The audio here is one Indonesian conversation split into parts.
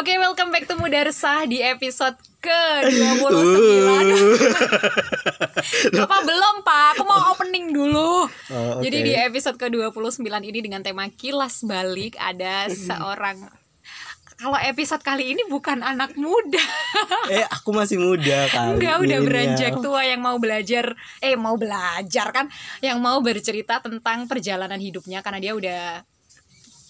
Oke, welcome back to Mudarsah di episode ke-29. Uh. Bapak belum pak, aku mau opening dulu. Oh, oke. Jadi di episode ke-29 ini dengan tema kilas balik Ada seorang Kalau episode kali ini bukan anak muda. Eh aku masih muda kali Enggak, udah beranjak tua yang mau belajar. Eh mau belajar kan? Yang mau bercerita tentang perjalanan hidupnya Karena dia udah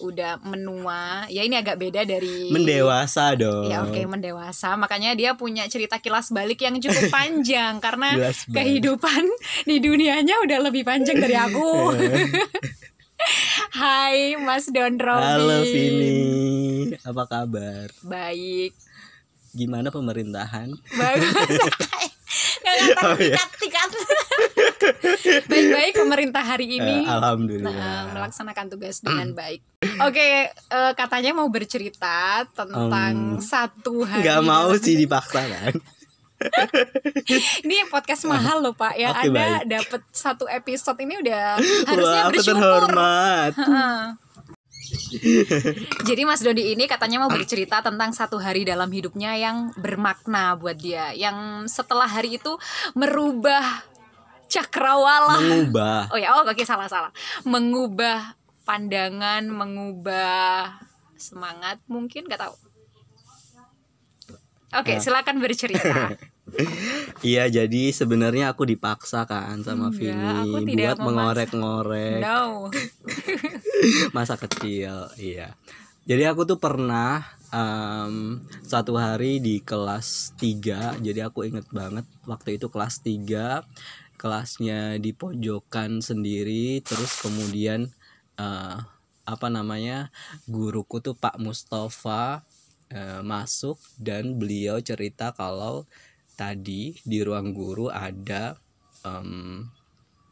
udah menua. Ya ini agak beda dari Mendewasa dong. Ya oke mendewasa. Makanya dia punya cerita kilas balik yang cukup panjang Karena kehidupan di dunianya udah lebih panjang dari aku. Hai Mas Don Halo Vini. Apa kabar? Baik. Gimana pemerintahan? Bagus. Gak ngata Oh, iya. tikat-tikat Baik-baik pemerintah hari ini Eh, Alhamdulillah Nah, melaksanakan tugas dengan baik. Oke, eh, katanya mau bercerita tentang Em, satu hari. Gak mau sih dipaksa kan Ini podcast mahal loh Pak. Oke, Anda baik. dapat satu episode ini udah harusnya Wah bersyukur. terhormat. Jadi Mas Dodi ini katanya mau bercerita tentang satu hari dalam hidupnya yang bermakna buat dia, yang setelah hari itu merubah cakrawala. Mengubah Oh ya, oh oke salah salah. Mengubah pandangan, mengubah semangat mungkin nggak tahu. Oke, Nah. silakan bercerita. Iya jadi sebenarnya aku dipaksa kan sama Vini Buat mengorek-ngorek no. masa kecil iya jadi aku tuh pernah em, satu hari di kelas 3 jadi aku inget banget waktu itu kelas 3 kelasnya di pojokan sendiri terus kemudian eh, apa namanya guruku tuh Pak Mustafa eh, masuk dan beliau cerita kalau tadi di ruang guru ada em,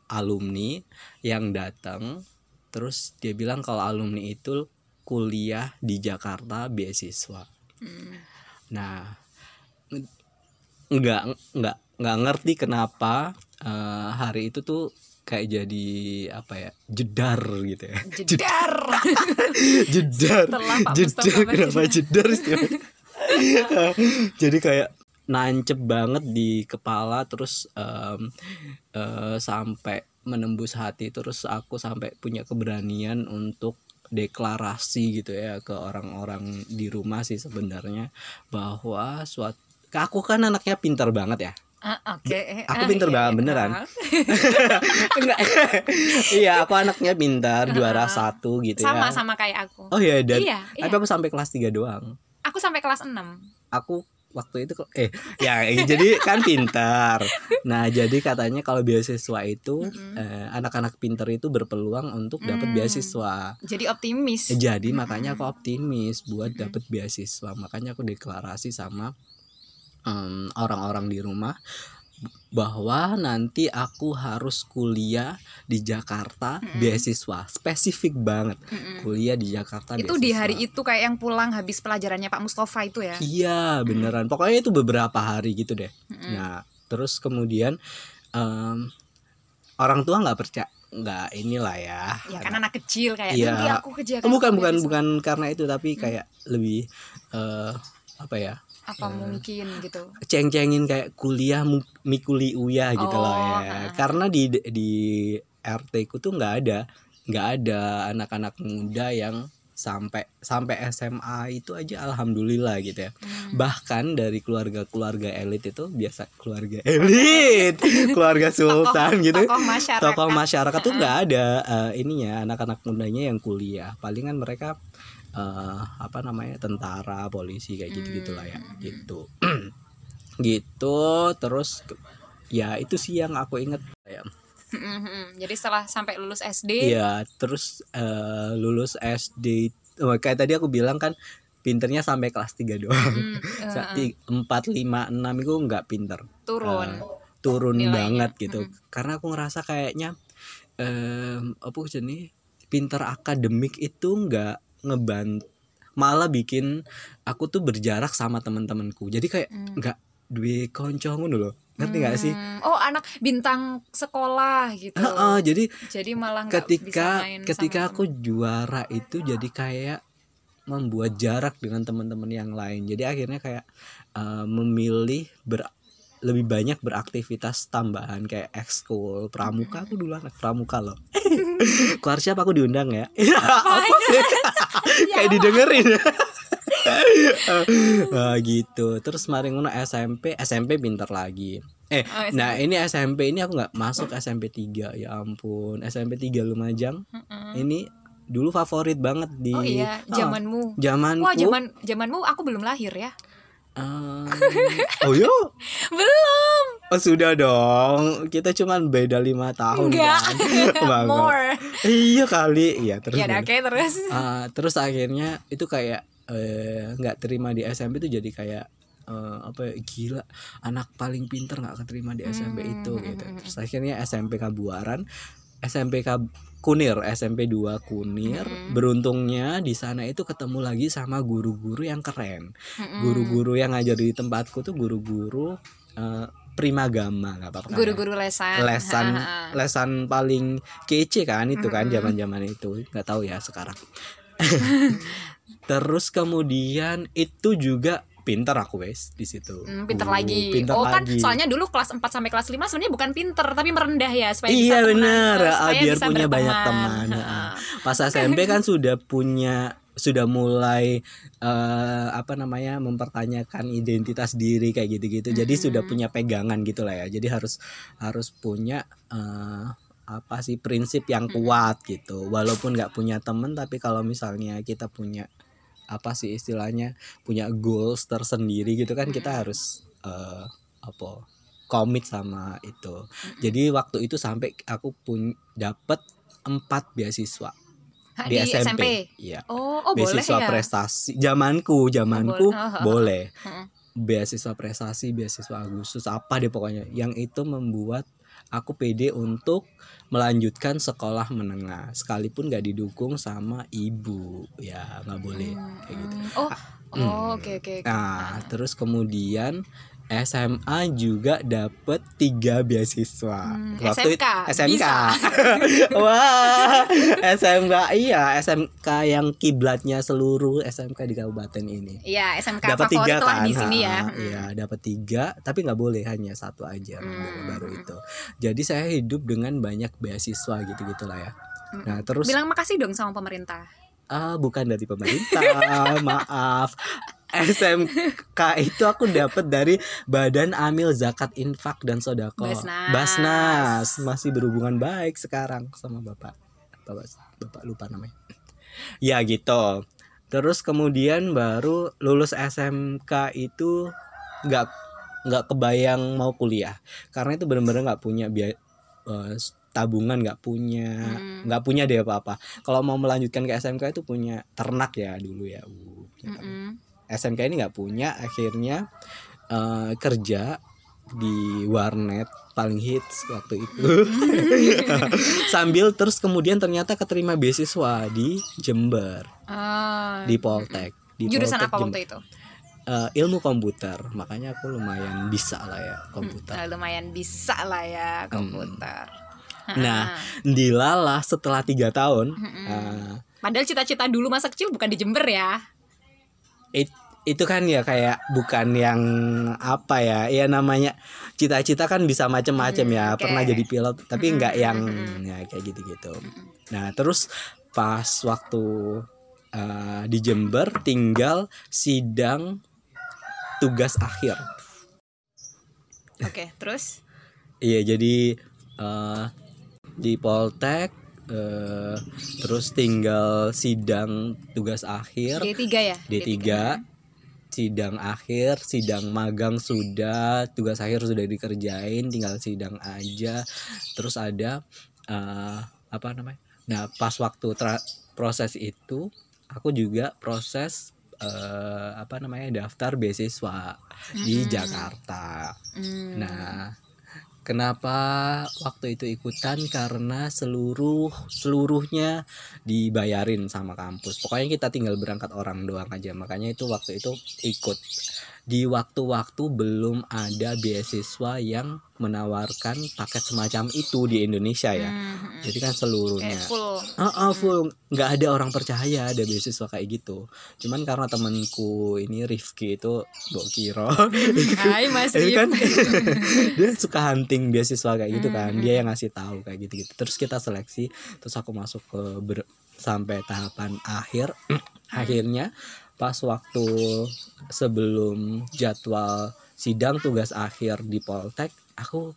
alumni yang datang terus dia bilang kalau alumni itu kuliah di Jakarta beasiswa Hmm. nah ng- nggak nggak nggak ngerti kenapa eh, hari itu tuh kayak jadi apa ya jedar gitu ya. Jedar. jedar. Jedar. Kenapa berjedar. jedar jadi kayak nancep banget di kepala terus em, eh, sampai menembus hati terus aku sampai punya keberanian untuk deklarasi gitu ya ke orang-orang di rumah sih sebenarnya bahwa suatu aku kan anaknya pintar banget ya Ah, Oke. Aku Ah, pinter iya, banget, iya. beneran. Ah. enggak iya aku anaknya pintar juara Ah. satu gitu Sama ya sama kayak aku. oh iya dan iya, iya. tapi aku sampai kelas 3 doang Aku sampai kelas 6. aku waktu itu eh ya jadi kan pintar nah jadi katanya kalau beasiswa itu Mm-mm. eh, anak-anak pintar itu berpeluang untuk Mm. dapat beasiswa Jadi optimis. Eh, jadi makanya aku optimis buat dapat beasiswa makanya aku deklarasi sama em, orang-orang di rumah bahwa nanti aku harus kuliah di Jakarta Mm-mm. beasiswa spesifik banget Mm-mm. kuliah di Jakarta Itu di beasiswa. hari itu kayak yang pulang habis pelajarannya Pak Mustafa itu ya. Iya beneran pokoknya itu beberapa hari gitu deh. Mm-mm. Nah terus kemudian em, orang tua nggak percaya nggak inilah ya. Ya kan anak kecil kayak Iya. aku ke Jakarta. Oh, bukan bukan beasiswa." bukan karena itu tapi kayak lebih eh, apa ya apa Eh. mungkin gitu. ceng-cengin kayak kuliah mikuli uya gitu loh Oh, ya. ha. Karena di di RT ku tuh nggak ada nggak ada anak-anak muda yang sampai sampai SMA itu aja alhamdulillah gitu ya. Hmm. bahkan dari keluarga-keluarga elit itu biasa keluarga elit keluarga sultan gitu Tokoh masyarakat. tokoh masyarakat tuh nggak ada eh, ininya anak-anak mudanya yang kuliah palingan mereka eh, apa namanya tentara polisi kayak gitu gitulah ya Hmm. gitu gitu terus ya itu sih yang aku inget ya Mm-mm. Jadi setelah sampai lulus SD, Iya, terus eh, lulus SD oh, kayak tadi aku bilang kan pinternya sampai kelas 3 doang mm, eh, ti- empat lima enam itu nggak pinter turun. Eh, turun Nilainya. banget gitu Mm-mm. karena aku ngerasa kayaknya em, apa jenis pinter akademik itu nggak ngeban malah bikin aku tuh berjarak sama teman-temanku. Jadi kayak Mm. nggak duwe konco ngono loh. Ngerti nggak sih? Hmm, Oh anak bintang sekolah gitu. Heeh, jadi Jadi malah bisa ketika main ketika sama aku juara itu jadi kayak membuat jarak dengan teman-teman yang lain. Jadi akhirnya kayak uh, memilih ber lebih banyak beraktivitas tambahan kayak ekskul pramuka. Aku dulu anak pramuka loh. Keluar siapa aku diundang ya? Apa sih? Kayak didengerin. Nah, gitu. Terus kemarin ngono SMP SMP pinter lagi. Eh Oh, nah ini SMP ini aku nggak masuk SMP 3 ya ampun. SMP 3 Lumajang. Mm-mm. ini dulu favorit banget di oh iya Oh, zamanmu. Zamanku. Wah zaman zamanmu aku belum lahir ya Ehm, oh yo belum. Oh, sudah dong. Kita cuman beda lima tahun enggak. kan? More. Iya kali. Iya terus ya gimana? oke terus. Ah, terus akhirnya itu kayak eh, nggak terima di SMP itu jadi kayak eh, apa ya gila anak paling pinter nggak keterima di SMP Hmm, itu hmm, gitu. hmm, terus akhirnya SMP Kabuaran SMP Kab Kunir SMP 2 Kunir Mm-mm. beruntungnya di sana itu ketemu lagi sama guru-guru yang keren. Guru-guru yang ngajar di tempatku tuh guru-guru eh, primagama nggak apa-apa kan ya? guru-guru lesan. Lesan lesan paling kece kan itu kan zaman-zaman itu. Nggak tahu ya sekarang. Terus kemudian itu juga pinter aku wes di situ Hmm, pinter Uh, lagi. pinter oh kan lagi. soalnya dulu kelas 4 sampai kelas 5 sebenarnya bukan pinter tapi merendah ya supaya bisa iya bener eh, ah, supaya biar bisa punya banyak berteman. teman Ha-ha. ah. pas SMP kan sudah punya sudah mulai eh, apa namanya mempertanyakan identitas diri kayak gitu-gitu jadi Mm-mm. sudah punya pegangan gitu lah ya jadi harus harus punya eh, apa sih prinsip yang Mm-mm. kuat gitu walaupun nggak punya temen tapi kalau misalnya kita punya apa sih istilahnya punya goals tersendiri gitu kan kita harus eh, apa komit sama itu jadi waktu itu sampai aku pun dapat empat beasiswa di, SMP. Iya. Oh, oh boleh beasiswa ya. prestasi. Zamanku, zamanku Oh, boleh. Oh, oh, oh. boleh. Heeh. Beasiswa prestasi, beasiswa Agustus apa deh pokoknya. Yang itu membuat aku pede untuk melanjutkan sekolah menengah sekalipun gak didukung sama ibu ya nggak boleh kayak gitu Hmm. Oh, Hmm. oh oke oke. oke. nah terus kemudian SMA juga dapet tiga beasiswa Hmm, waktu SMK, itu SMK wah SMK iya SMK yang kiblatnya seluruh SMK di kabupaten ini Iya, SMK dapat tiga kan di sini ya. Ha, Hmm. iya dapat tiga tapi nggak boleh hanya satu aja Hmm. baru itu jadi saya hidup dengan banyak beasiswa gitu gitulah ya Hmm. nah terus Bilang makasih dong sama pemerintah. ah bukan dari pemerintah maaf SMK itu aku dapat dari Badan Amil Zakat Infak dan Sodako Basnas. Basnas masih berhubungan baik sekarang sama bapak bapak bapak lupa namanya ya gitu terus kemudian baru lulus SMK itu nggak nggak kebayang mau kuliah karena itu benar-benar nggak punya biaya tabungan nggak punya Hmm. nggak punya deh apa-apa kalau mau melanjutkan ke SMK itu punya ternak ya dulu ya Uh, punya ternak. Mm-mm. SMK ini nggak punya akhirnya eh, kerja di warnet paling hits waktu itu sambil terus kemudian ternyata keterima beasiswa di Jember Ah. di Poltek di Jurusan Poltek apa Jember. waktu itu? Eh, ilmu komputer makanya aku lumayan bisa lah ya komputer Hmm, lumayan bisa lah ya komputer. Nah, dilalah setelah tiga tahun Mm-mm. eh, Padahal cita-cita dulu masa kecil bukan di Jember ya. It- itu kan ya kayak bukan yang apa ya ya namanya cita-cita kan bisa macam-macam Hmm, ya oke. pernah jadi pilot tapi Hmm, nggak hmm, yang hmm, ya kayak gitu-gitu. Nah terus pas waktu eh, di Jember tinggal sidang tugas akhir. Oke, terus? Iya jadi eh, di Poltek eh, terus tinggal sidang tugas akhir D3 ya? D3 sidang akhir sidang magang sudah tugas akhir sudah dikerjain tinggal sidang aja terus ada eh, apa namanya nah pas waktu tra- proses itu aku juga proses eh, apa namanya daftar beasiswa di Mm-mm. Jakarta Hmm. nah Kenapa waktu itu ikutan? Karena seluruh seluruhnya dibayarin sama kampus. Pokoknya kita tinggal berangkat orang doang aja. Makanya itu waktu itu ikut. Di waktu-waktu belum ada beasiswa yang menawarkan paket semacam itu di Indonesia ya. Hmm. Jadi kan seluruhnya. Kayak full. Ah, full nggak ada orang percaya ada beasiswa kayak gitu. Cuman karena temanku ini Rifki itu Mbok Kiro Hai Mas itu Rif. kan dia suka hunting beasiswa kayak gitu kan dia yang ngasih tahu kayak gitu gitu terus kita seleksi terus aku masuk ke ber- sampai tahapan akhir akhirnya pas waktu sebelum jadwal sidang tugas akhir di Poltek aku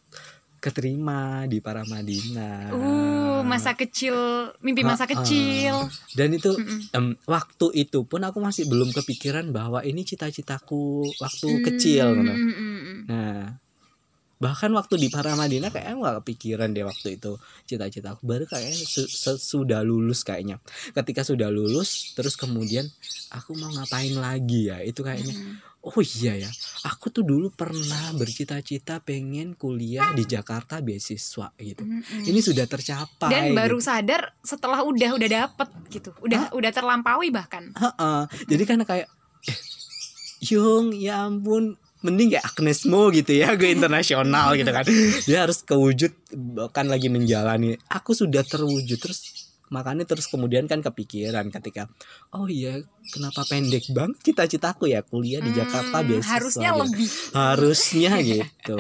keterima di Paramadina Uh, masa kecil, mimpi masa kecil. dan itu em, waktu itu pun aku masih belum kepikiran bahwa ini cita-citaku waktu kecil gitu. mm, mm, mm. Nah, bahkan waktu di Paramadina kayaknya nggak kepikiran deh waktu itu cita-cita aku baru kayaknya su- sesudah lulus kayaknya. Ketika sudah lulus, terus kemudian aku mau ngapain lagi ya? Itu kayaknya, oh iya ya, aku tuh dulu pernah bercita-cita pengen kuliah di Jakarta beasiswa gitu. Ini sudah tercapai. dan baru gitu. sadar setelah udah udah dapet gitu udah udah terlampaui bahkan. Jadi kan kayak, eh, Yung, ya ampun, mending kayak Agnes Mo gitu ya gue internasional gitu kan dia harus kewujud bahkan lagi menjalani aku sudah terwujud terus makanya terus kemudian kan kepikiran ketika oh iya kenapa pendek banget cita-citaku ya kuliah di Jakarta Hmm, beasiswa harusnya gitu. lebih harusnya gitu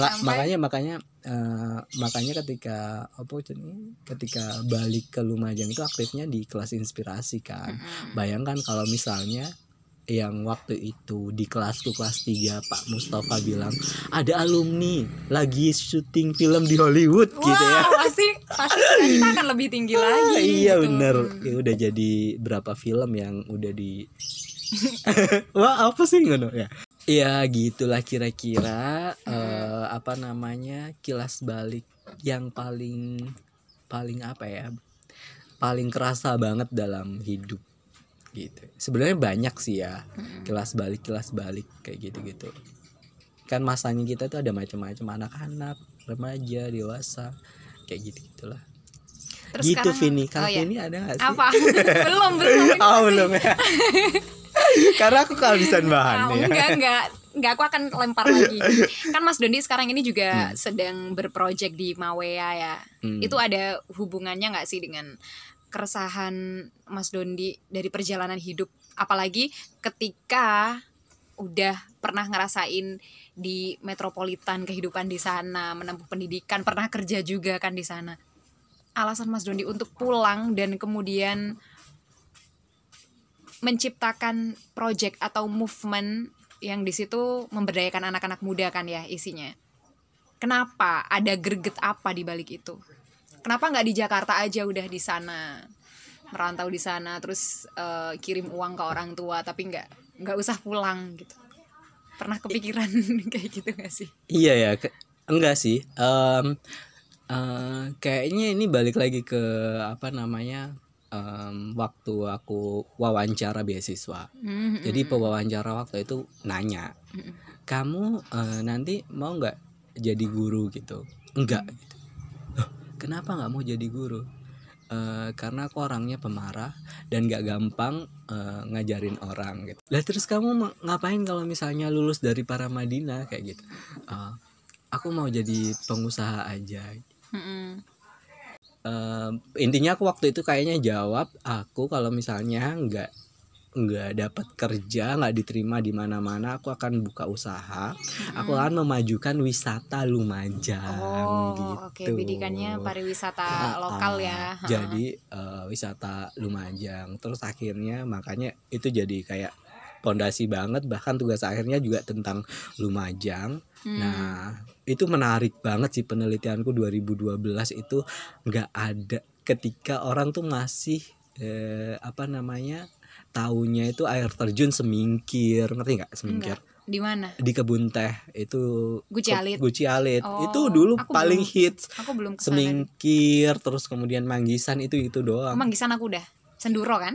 tersampai. makanya makanya eh, makanya ketika apa ini ketika balik ke Lumajang itu aktifnya di kelas inspirasi kan Mm-mm. Bayangkan kalau misalnya yang waktu itu di kelasku kelas 3 Pak Mustafa bilang ada alumni lagi syuting film di Hollywood Wah, gitu ya. pasti pasti kita akan lebih tinggi lagi. Ah, iya gitu. bener Hmm. ya udah jadi berapa film yang udah di Wah apa sih ngono ya Ya gitulah kira-kira eh, apa namanya kilas balik yang paling paling apa ya paling kerasa banget dalam hidup gitu sebenarnya banyak sih ya Mm-mm. kelas balik kelas balik kayak gitu gitu kan masanya kita tuh ada macam-macam anak-anak remaja dewasa kayak gitu gitulah Terus gitu sekarang- Vini oh, kalau ya. Vini ada gak sih Apa? belum, belum. Oh belum ya karena aku kehabisan bahan Ah, ya enggak, enggak. Enggak, aku akan lempar lagi. Kan Mas Dondi sekarang ini juga Hmm. sedang berproject di Mawea ya. Hmm. Itu ada hubungannya nggak sih dengan keresahan Mas Dondi dari perjalanan hidup? Apalagi ketika udah pernah ngerasain di metropolitan kehidupan di sana, menempuh pendidikan, pernah kerja juga kan di sana. Alasan Mas Dondi untuk pulang dan kemudian menciptakan project atau movement yang di situ memberdayakan anak-anak muda kan ya isinya. Kenapa? Ada greget apa di balik itu? Kenapa nggak di Jakarta aja udah di sana merantau di sana terus eh, kirim uang ke orang tua tapi nggak nggak usah pulang gitu. Pernah kepikiran kayak gitu gak sih? Iya ya, ke- enggak sih. Em, eh, kayaknya ini balik lagi ke apa namanya em, waktu aku wawancara beasiswa. Mhm, Jadi mhm. pewawancara waktu itu nanya, Mhm. kamu eh, nanti mau nggak jadi guru gitu? Enggak. Gitu. Kenapa nggak mau jadi guru? Eh, karena aku orangnya pemarah dan gak gampang eh, ngajarin orang gitu. Lah terus kamu ngapain kalau misalnya lulus dari Paramadina kayak gitu? "Eh, aku mau jadi pengusaha aja. Intinya aku waktu itu kayaknya jawab aku kalau misalnya nggak nggak dapat kerja nggak diterima di mana-mana aku akan buka usaha. Aku akan memajukan wisata Lumajang Oh, gitu. Oke, bidikannya pariwisata Ah, lokal ya. jadi eh, wisata Lumajang. Terus akhirnya makanya itu jadi kayak pondasi banget. Bahkan tugas akhirnya juga tentang Lumajang. Hmm. nah itu menarik banget sih penelitianku 2012 itu. Nggak ada ketika orang tuh masih eh, apa namanya taunya itu air terjun semingkir ngerti nggak semingkir di mana? di kebun teh itu Guci Alit. Guci Alit Oh, itu dulu aku paling belum- hits Aku belum ke sana. semingkir terus kemudian manggisan itu itu doang Manggisan aku udah. Senduro kan?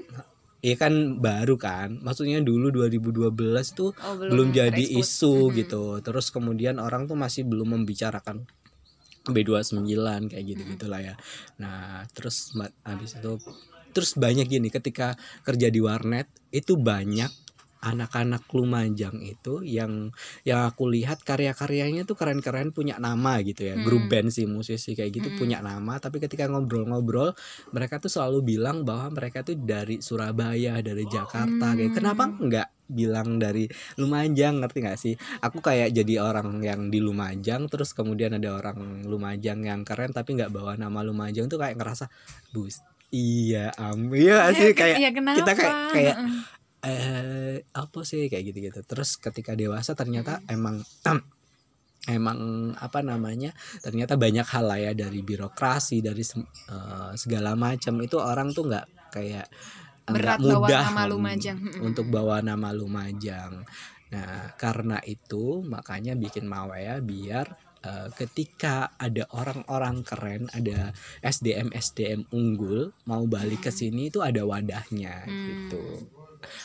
Iya kan baru kan. Maksudnya dulu 2012 tuh Oh, belum, jadi terekspos. isu Mhm. gitu. Terus kemudian orang tuh masih belum membicarakan B29 kayak gitu-gitulah ya. Nah, terus habis itu terus banyak gini ketika kerja di warnet itu banyak anak-anak Lumajang itu yang yang aku lihat karya-karyanya tuh keren-keren punya nama gitu ya. Hmm. Grup band sih musisi kayak gitu Hmm. punya nama tapi ketika ngobrol-ngobrol mereka tuh selalu bilang bahwa mereka tuh dari Surabaya, dari Jakarta kayak Hmm. kenapa nggak bilang dari Lumajang ngerti nggak sih? Aku kayak jadi orang yang di Lumajang terus kemudian ada orang Lumajang yang keren tapi nggak bawa nama Lumajang tuh kayak ngerasa bus iya am iya nggak sih kayak Iya, kenapa? kita kayak kayak eh apa sih kayak gitu-gitu. Terus ketika dewasa ternyata emang emang apa namanya? Ternyata banyak hal lah ya dari birokrasi, dari eh, segala macam itu orang tuh nggak kayak eh, berat nggak bawa mudah nama Lumajang untuk bawa nama Lumajang. Nah, karena itu makanya bikin Mawaya biar eh, ketika ada orang-orang keren, ada SDM SDM unggul mau balik ke sini itu ada wadahnya Hmm. gitu.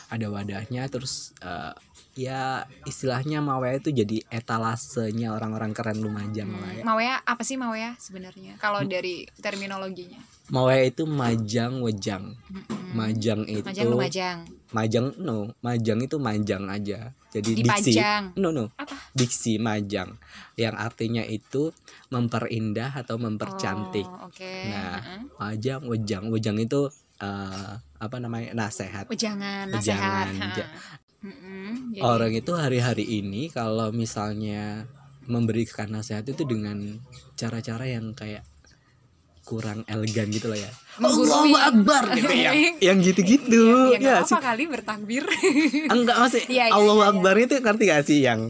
Ada wadahnya terus eh, ya istilahnya Mawaya itu jadi etalasenya orang-orang keren Lumajang lah ya. Mawea apa sih Mawea sebenarnya? Kalau Hmm. dari terminologinya. Mawaya itu majang wejang. Majang itu Majang Lumajang. Majang no, majang itu manjang aja. Jadi diksi no no Apa? diksi majang yang artinya itu memperindah atau mempercantik. Oh, Oke. Nah. Majang, wejang, wejang itu eh, apa namanya nasehat. Wejangan, Wejangan, nasehat. Mm-mm. Jadi- Orang itu hari-hari ini kalau misalnya memberikan nasihat itu dengan cara-cara yang kayak kurang elegan gitu loh ya. Menggurui. Allahu Akbar gitu yang yang gitu. ya, ya, Ya, nggak apa kali bertakbir. enggak masih Iya, iya, Allahu iya, iya. Akbar itu ngerti gak sih yang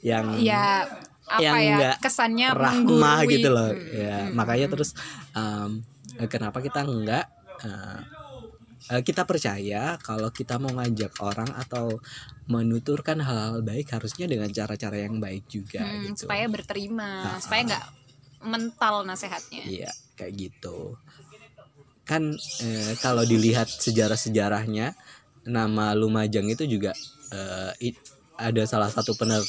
yang ya apa Yang ya nggak kesannya rahmah menggurui. gitu loh Hmm, ya hmm, makanya hmm. terus em, kenapa kita enggak eh, eh, kita percaya kalau kita mau ngajak orang atau menuturkan hal-hal baik harusnya dengan cara-cara yang baik juga Hmm, gitu supaya berterima, Ha-ha. supaya nggak mental nasehatnya. iya kayak gitu kan eh, kalau dilihat sejarah-sejarahnya nama Lumajang itu juga eh, i- ada salah satu pener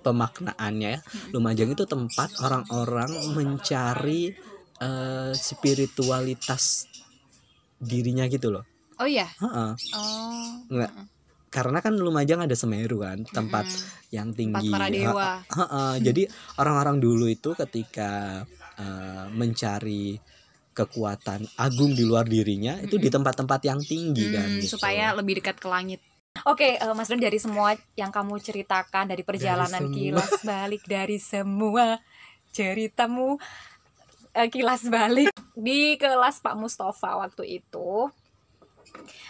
pemaknaannya ya. Hmm. Lumajang itu tempat orang-orang mencari eh, spiritualitas dirinya gitu loh. Oh iya. Heeh. Oh. Nggak. Karena kan Lumajang ada Semeru kan, tempat Mm-mm. yang tempat tinggi. para dewa. Heeh, Jadi orang-orang dulu itu ketika eh, mencari kekuatan agung di luar dirinya itu di tempat-tempat yang tinggi kan Hmm, gitu. supaya lebih dekat ke langit. Oke, eh, Mas Don dari semua yang kamu ceritakan dari perjalanan semua. kilas balik dari semua ceritamu eh, kilas balik di kelas Pak Mustafa waktu itu.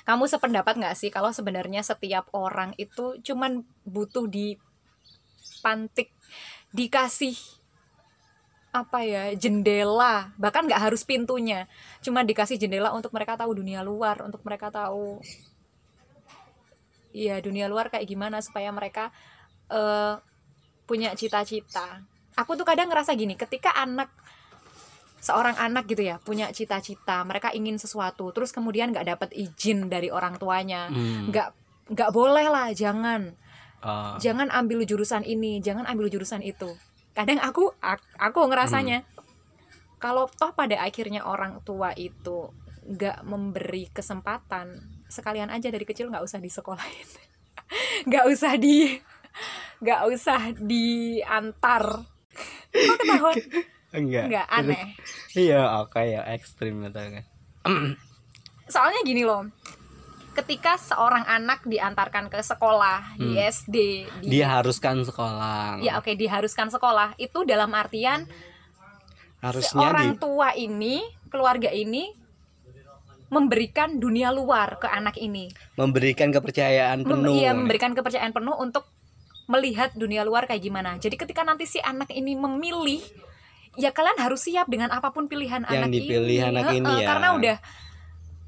Kamu sependapat nggak sih kalau sebenarnya setiap orang itu cuman butuh dipantik, dikasih apa ya jendela bahkan nggak harus pintunya cuma dikasih jendela untuk mereka tahu dunia luar untuk mereka tahu Iya dunia luar kayak gimana supaya mereka eh, punya cita-cita. Aku tuh kadang ngerasa gini, ketika anak seorang anak gitu ya punya cita-cita, mereka ingin sesuatu, terus kemudian nggak dapat izin dari orang tuanya, Hmm. nggak nggak boleh lah, jangan, Oh. jangan ambil jurusan ini, jangan ambil jurusan itu. Kadang aku ak- aku ngerasanya kalau toh pada akhirnya orang tua itu nggak memberi kesempatan sekalian aja dari kecil nggak usah disekolahin. Nggak usah di nggak usah diantar. Kok ketahuan? Enggak. nggak aneh. Iya, oke ya ekstrim atau enggak. soalnya gini loh ketika seorang anak diantarkan ke sekolah di Hmm. SD di Dia haruskan sekolah. ya oke diharuskan sekolah itu dalam artian Harusnya seorang di tua ini keluarga ini memberikan dunia luar ke anak ini memberikan kepercayaan Mem- penuh. iya, memberikan kepercayaan penuh untuk melihat dunia luar kayak gimana jadi ketika nanti si anak ini memilih ya kalian harus siap dengan apa pun pilihan Yang anak dipilih ini anak ini ya. karena udah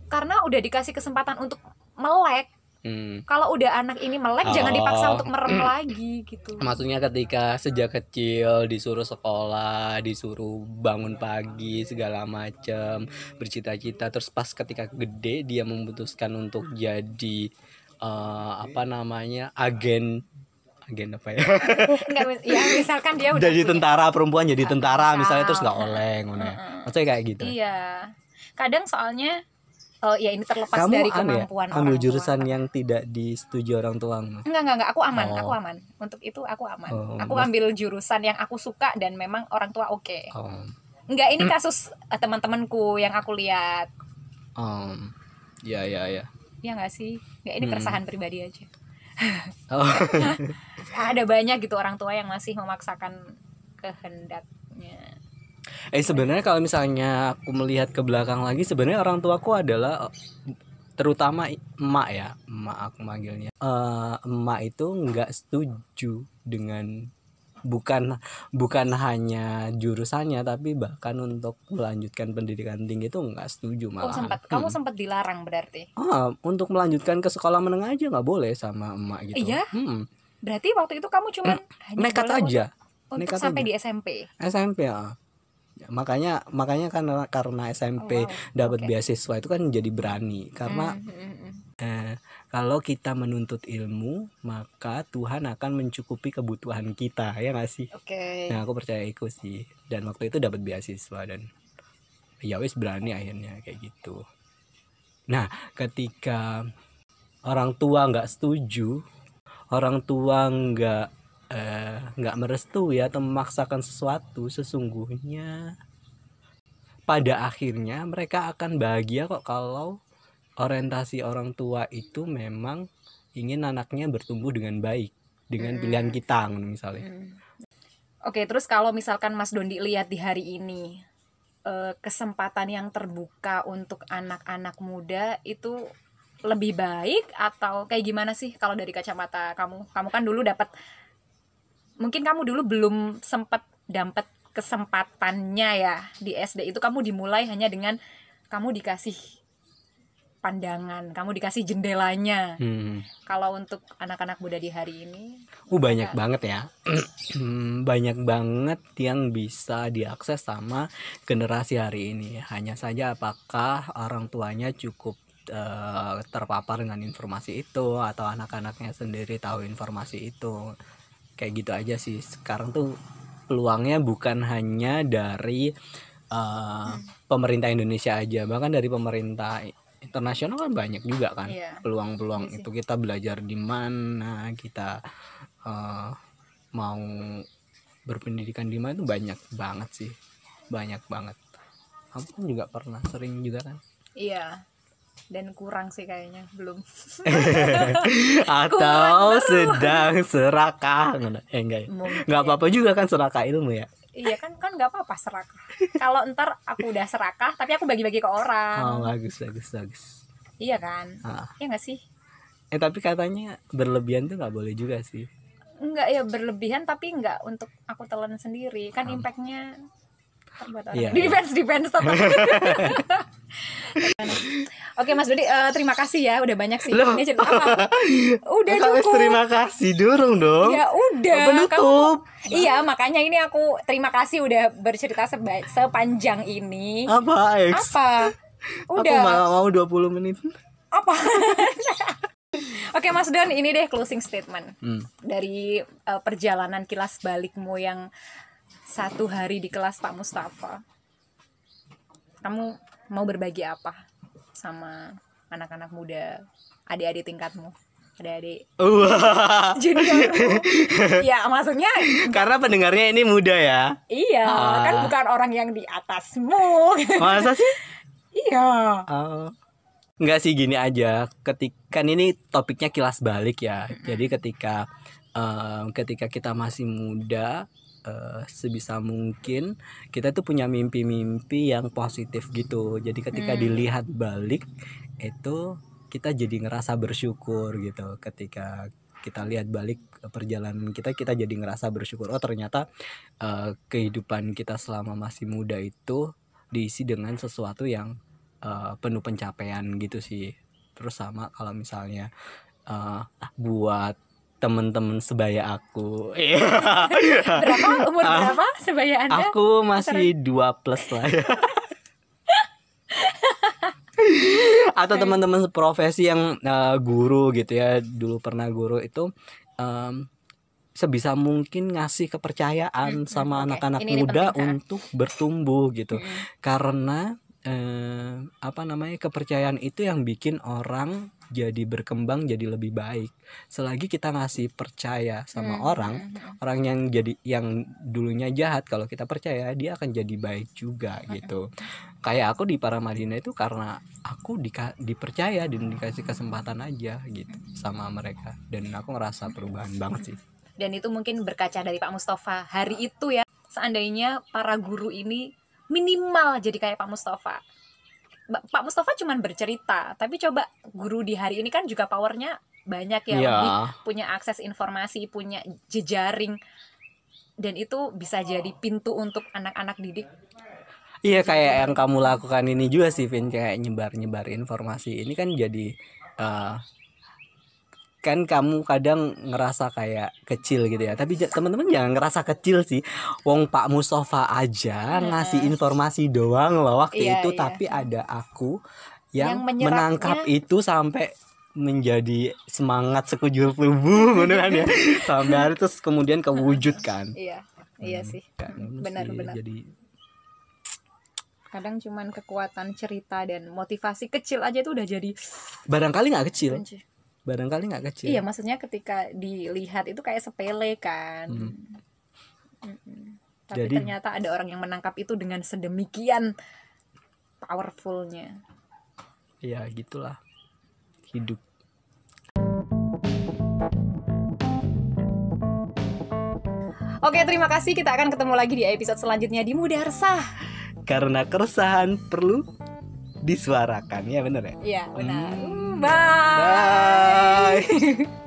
karena udah dikasih kesempatan untuk melek Hmm. Kalau udah anak ini melek jangan dipaksa Oh. untuk merem lagi gitu. Maksudnya ketika sejak kecil disuruh sekolah, disuruh bangun pagi segala macam, bercita-cita terus pas ketika gede dia memutuskan untuk jadi eh, apa namanya? agen agen apa ya? Enggak ya misalkan dia udah jadi punya- tentara perempuan jadi tentara Misal. misalnya terus nggak oleh ngono ya. Maksudnya kayak gitu. Iya. Kadang soalnya oh ya ini terlepas Kamu dari anu ya, kemampuan ambil orang tua. jurusan yang tidak disetujui orang tua. Enggak, enggak, enggak, aku aman, Oh. aku aman. Untuk itu aku aman. Oh, aku mas- ambil jurusan yang aku suka dan memang orang tua oke. Oh, Enggak, ini kasus eh, teman-temanku yang aku lihat. um, ya ya ya. Ya enggak sih? Enggak, ini Hmm. keresahan pribadi aja. Oh. Ada banyak gitu orang tua yang masih memaksakan kehendaknya. Eh sebenarnya kalau misalnya aku melihat ke belakang lagi sebenarnya orang tuaku adalah terutama emak ya, emak aku manggilnya. Eh, emak itu nggak setuju dengan bukan bukan hanya jurusannya tapi bahkan untuk melanjutkan pendidikan tinggi itu nggak setuju Oh, malah. sempat. Kamu sempat dilarang berarti. Ah, untuk melanjutkan ke sekolah menengah aja nggak boleh sama emak gitu. Iya? Hmm, Berarti waktu itu kamu cuma hanya nekat aja. Untuk, untuk nekat sampai aja. di SMP. SMP ya. Ya, makanya makanya karena karena SMP Oh, wow. dapat Oke. beasiswa itu kan jadi berani karena Hmm, hmm, eh, kalau kita menuntut ilmu maka Tuhan akan mencukupi kebutuhan kita ya nggak sih Oke. nah aku percaya itu sih dan waktu itu dapat beasiswa dan ya wis berani akhirnya kayak gitu nah ketika orang tua nggak setuju orang tua nggak eh, nggak merestui atau memaksakan sesuatu sesungguhnya pada akhirnya mereka akan bahagia kok kalau orientasi orang tua itu memang ingin anaknya bertumbuh dengan baik dengan Hmm. pilihan kita misalnya Hmm. Oke, terus kalau misalkan Mas Dondi lihat di hari ini eh, kesempatan yang terbuka untuk anak-anak muda itu lebih baik atau kayak gimana sih kalau dari kacamata kamu? Kamu kan dulu dapat mungkin kamu dulu belum sempat dapat kesempatannya ya di SD itu kamu dimulai hanya dengan kamu dikasih pandangan, kamu dikasih jendelanya. Hmm. Kalau untuk anak-anak muda di hari ini Uh, banyak Enggak. banget ya. banyak banget yang bisa diakses sama generasi hari ini. Hanya saja apakah orang tuanya cukup eh, terpapar dengan informasi itu atau anak-anaknya sendiri tahu informasi itu. Kayak gitu aja sih. Sekarang tuh peluangnya bukan hanya dari eh, pemerintah Indonesia aja, bahkan dari pemerintah internasional kan banyak juga kan Iya. peluang-peluang Iya itu kita belajar di mana kita eh, mau berpendidikan di mana itu banyak banget sih banyak banget kamu kan juga pernah sering juga kan Iya. Dan kurang sih kayaknya, belum. atau sedang serakah eh enggak ya nggak apa-apa juga kan serakah ilmu ya Iya kan kan nggak apa-apa serakah. Kalau ntar aku udah serakah, tapi aku bagi-bagi ke oh orang. bagus bagus bagus Iya kan? Ah. Iya nggak sih? eh tapi katanya berlebihan tuh nggak boleh juga sih Enggak ya berlebihan tapi enggak untuk aku telan sendiri. Kan Hmm. impactnya terbuat orang. Iya, defense defense tetap. Oke Mas Dodi, eh, terima kasih ya udah banyak sih. Loh. Ini cerita apa? Udah Kak, wes cukup. terima kasih durung dong Ya udah. Kamu, penutup iya makanya ini aku terima kasih udah bercerita seba- sepanjang ini. apa X Apa? aku Udah. mau, mau 20 menit apa Oke Mas Don ini deh closing statement hmm. dari eh, perjalanan kilas balikmu yang satu hari di kelas Pak Mustafa kamu mau berbagi apa sama anak-anak muda adik-adik tingkatmu adik-adik Wah. juniormu ya maksudnya Karena pendengarnya ini muda ya. iya Ah. kan bukan orang yang di atasmu Masa sih? iya Oh. Enggak sih gini aja. Ketika kan ini topiknya kilas balik ya. Jadi ketika em, ketika kita masih muda eh, sebisa mungkin kita tuh punya mimpi-mimpi yang positif gitu. Jadi ketika Hmm. dilihat balik itu kita jadi ngerasa bersyukur gitu. Ketika kita lihat balik perjalanan kita kita jadi ngerasa bersyukur oh ternyata eh, kehidupan kita selama masih muda itu diisi dengan sesuatu yang eh, penuh pencapaian gitu sih terus sama kalau misalnya eh, buat temen-temen sebaya aku. Iya. berapa umur Ah, berapa sebaya anda aku masih dua plus lah ya. Atau teman-teman profesi yang eh, guru gitu ya, dulu pernah guru itu em, sebisa mungkin ngasih kepercayaan Hmm, hmm, sama anak-anak ini muda untuk bertumbuh gitu. Mm-mm. Karena eh, apa namanya kepercayaan itu yang bikin orang jadi berkembang jadi lebih baik. Selagi kita ngasih percaya sama Hmm, orang, hmm, hmm. orang yang jadi yang dulunya jahat kalau kita percaya dia akan jadi baik juga gitu. Kayak aku di Paramadina itu karena aku dika- dipercaya dan dikasih kesempatan aja gitu sama mereka. Dan aku ngerasa perubahan banget sih. Dan itu mungkin berkaca dari Pak Mustafa hari itu ya. Seandainya para guru ini minimal jadi kayak Pak Mustafa. Pak Mustafa cuman bercerita tapi coba guru di hari ini kan juga powernya banyak ya Iya. lebih punya akses informasi punya jejaring. Dan itu bisa jadi pintu untuk anak-anak didik. Iya kayak yang kamu lakukan ini juga sih Vin kayak nyebar nyebar informasi. Ini kan jadi eh, kan kamu kadang ngerasa kayak kecil gitu ya tapi teman-teman jangan ngerasa kecil sih wong Pak Mustafa aja ngasih informasi doang loh waktu Iya, itu iya. tapi ada aku yang, Yang menangkap itu sampai menjadi semangat sekujur tubuh ngono kan ya sampai hari terus kemudian kewujud kan iya iya Hmm, sih kayak ngono Benar, sih. benar. jadi kadang cuman kekuatan cerita dan motivasi kecil aja tuh udah jadi barangkali nggak kecil kunci. Barangkali nggak kecil Iya, maksudnya ketika dilihat itu kayak sepele kan. Hmm. Mm-mm. Tapi Jadi- ternyata ada orang yang menangkap itu dengan sedemikian powerfulnya. ya gitulah hidup Oke, terima kasih. Kita akan ketemu lagi di episode selanjutnya di Muda Resah. karena keresahan perlu disuarakan ya bener ya Iya, benar. Hmm. Bye. bye